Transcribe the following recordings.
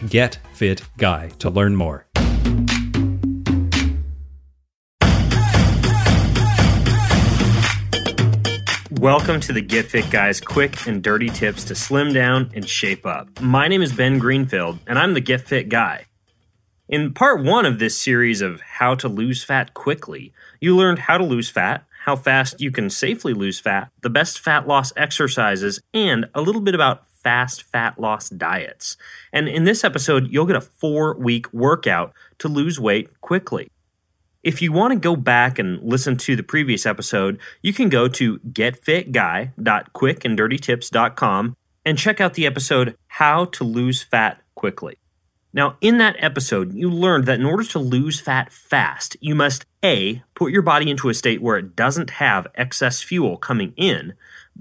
getfitguy to learn more. Welcome to the Get Fit Guys quick and dirty tips to slim down and shape up. My name is Ben Greenfield, and I'm the Get Fit Guy. In part one of this series of How to Lose Fat Quickly, you learned how to lose fat, how fast you can safely lose fat, the best fat loss exercises, and a little bit about fast fat loss diets. And in this episode, you'll get a four week workout to lose weight quickly. If you want to go back and listen to the previous episode, you can go to getfitguy.quickanddirtytips.com and check out the episode How to Lose Fat Quickly. Now, in that episode, you learned that in order to lose fat fast, you must A, put your body into a state where it doesn't have excess fuel coming in,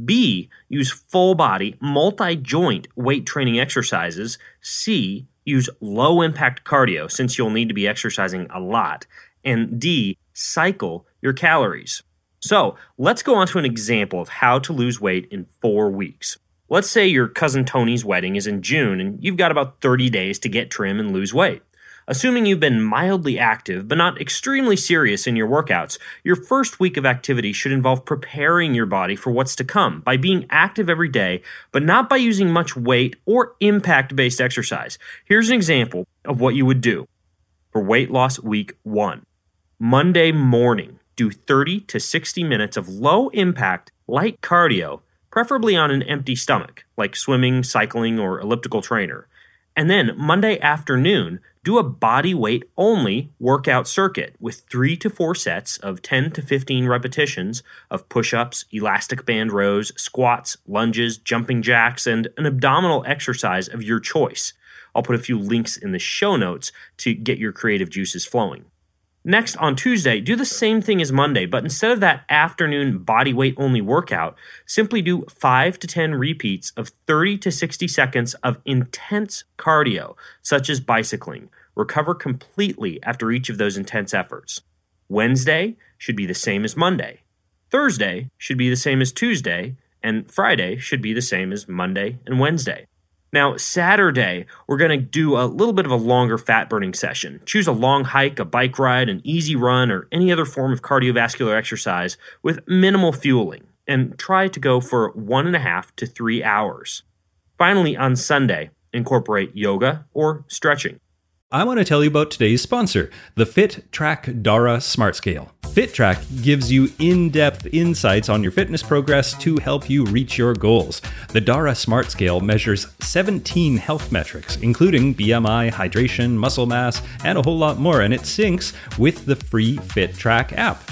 B, use full body, multi joint weight training exercises, C, use low impact cardio since you'll need to be exercising a lot, and D, cycle your calories. So, let's go on to an example of how to lose weight in four weeks. Let's say your cousin Tony's wedding is in June and you've got about 30 days to get trim and lose weight. Assuming you've been mildly active but not extremely serious in your workouts, your first week of activity should involve preparing your body for what's to come by being active every day, but not by using much weight or impact based exercise. Here's an example of what you would do for weight loss week one Monday morning, do 30 to 60 minutes of low impact, light cardio preferably on an empty stomach, like swimming, cycling, or elliptical trainer. And then Monday afternoon, do a body weight only workout circuit with three to four sets of 10 to 15 repetitions of push ups, elastic band rows, squats, lunges, jumping jacks, and an abdominal exercise of your choice. I'll put a few links in the show notes to get your creative juices flowing. Next, on Tuesday, do the same thing as Monday, but instead of that afternoon body weight only workout, simply do 5 to 10 repeats of 30 to 60 seconds of intense cardio, such as bicycling. Recover completely after each of those intense efforts. Wednesday should be the same as Monday. Thursday should be the same as Tuesday, and Friday should be the same as Monday and Wednesday. Now, Saturday, we're going to do a little bit of a longer fat burning session. Choose a long hike, a bike ride, an easy run, or any other form of cardiovascular exercise with minimal fueling, and try to go for one and a half to three hours. Finally, on Sunday, incorporate yoga or stretching. I want to tell you about today's sponsor, the FitTrack Dara Smart Scale. FitTrack gives you in depth insights on your fitness progress to help you reach your goals. The Dara Smart Scale measures 17 health metrics, including BMI, hydration, muscle mass, and a whole lot more, and it syncs with the free FitTrack app.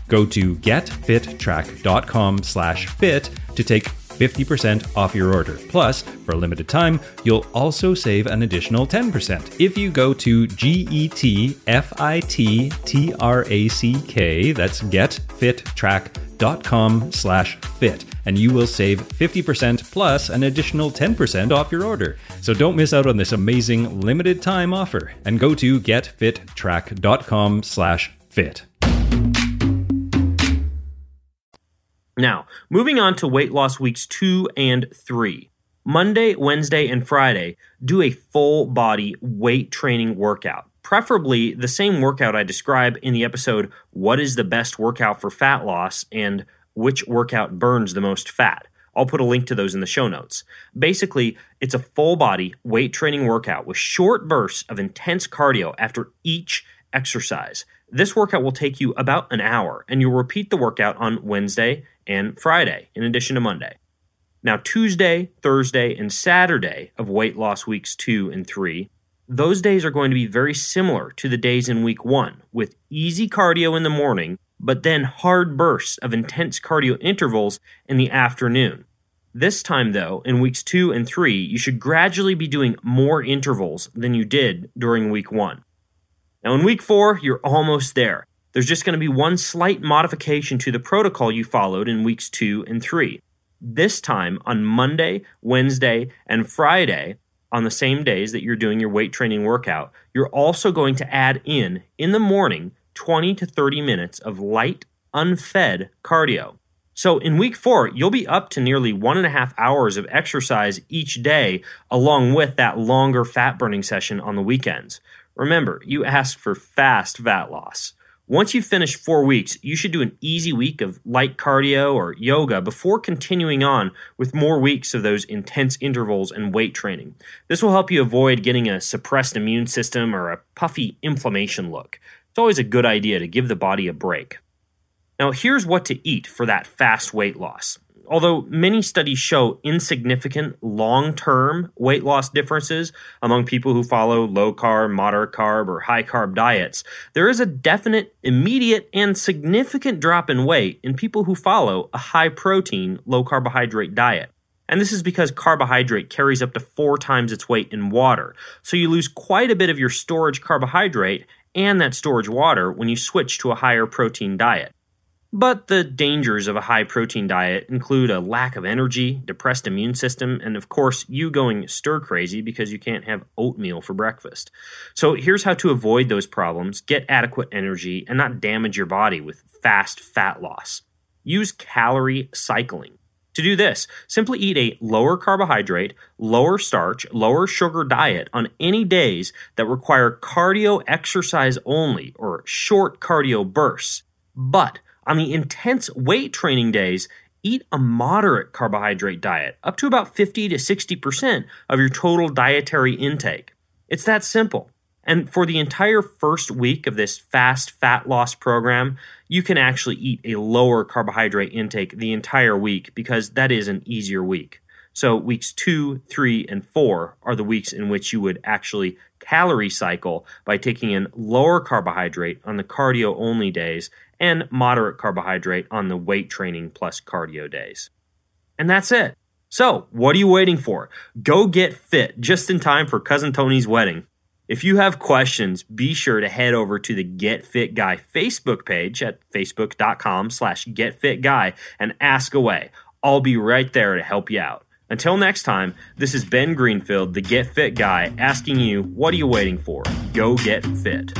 Go to getfittrack.com slash fit to take 50% off your order. Plus, for a limited time, you'll also save an additional 10%. If you go to G-E-T-F-I-T-T-R-A-C-K, that's getfittrack.com slash fit, and you will save 50% plus an additional 10% off your order. So don't miss out on this amazing limited time offer and go to getfittrack.com slash fit. Now, moving on to weight loss weeks two and three. Monday, Wednesday, and Friday, do a full body weight training workout. Preferably the same workout I describe in the episode What is the Best Workout for Fat Loss and Which Workout Burns the Most Fat. I'll put a link to those in the show notes. Basically, it's a full body weight training workout with short bursts of intense cardio after each exercise. This workout will take you about an hour, and you'll repeat the workout on Wednesday and Friday, in addition to Monday. Now, Tuesday, Thursday, and Saturday of weight loss weeks two and three, those days are going to be very similar to the days in week one, with easy cardio in the morning, but then hard bursts of intense cardio intervals in the afternoon. This time, though, in weeks two and three, you should gradually be doing more intervals than you did during week one. Now, in week four, you're almost there. There's just going to be one slight modification to the protocol you followed in weeks two and three. This time, on Monday, Wednesday, and Friday, on the same days that you're doing your weight training workout, you're also going to add in, in the morning, 20 to 30 minutes of light, unfed cardio. So in week four, you'll be up to nearly one and a half hours of exercise each day, along with that longer fat burning session on the weekends. Remember, you asked for fast fat loss. Once you finish four weeks, you should do an easy week of light cardio or yoga before continuing on with more weeks of those intense intervals and weight training. This will help you avoid getting a suppressed immune system or a puffy inflammation look. It's always a good idea to give the body a break. Now, here's what to eat for that fast weight loss. Although many studies show insignificant long term weight loss differences among people who follow low carb, moderate carb, or high carb diets, there is a definite, immediate, and significant drop in weight in people who follow a high protein, low carbohydrate diet. And this is because carbohydrate carries up to four times its weight in water. So you lose quite a bit of your storage carbohydrate and that storage water when you switch to a higher protein diet. But the dangers of a high protein diet include a lack of energy, depressed immune system, and of course, you going stir crazy because you can't have oatmeal for breakfast. So, here's how to avoid those problems get adequate energy and not damage your body with fast fat loss. Use calorie cycling. To do this, simply eat a lower carbohydrate, lower starch, lower sugar diet on any days that require cardio exercise only or short cardio bursts. But on the intense weight training days, eat a moderate carbohydrate diet, up to about 50 to 60% of your total dietary intake. It's that simple. And for the entire first week of this fast fat loss program, you can actually eat a lower carbohydrate intake the entire week because that is an easier week. So, weeks two, three, and four are the weeks in which you would actually calorie cycle by taking in lower carbohydrate on the cardio only days and moderate carbohydrate on the weight training plus cardio days. And that's it. So, what are you waiting for? Go get fit just in time for Cousin Tony's wedding. If you have questions, be sure to head over to the Get Fit Guy Facebook page at facebook.com slash getfitguy and ask away. I'll be right there to help you out. Until next time, this is Ben Greenfield, the Get Fit Guy, asking you, what are you waiting for? Go get fit.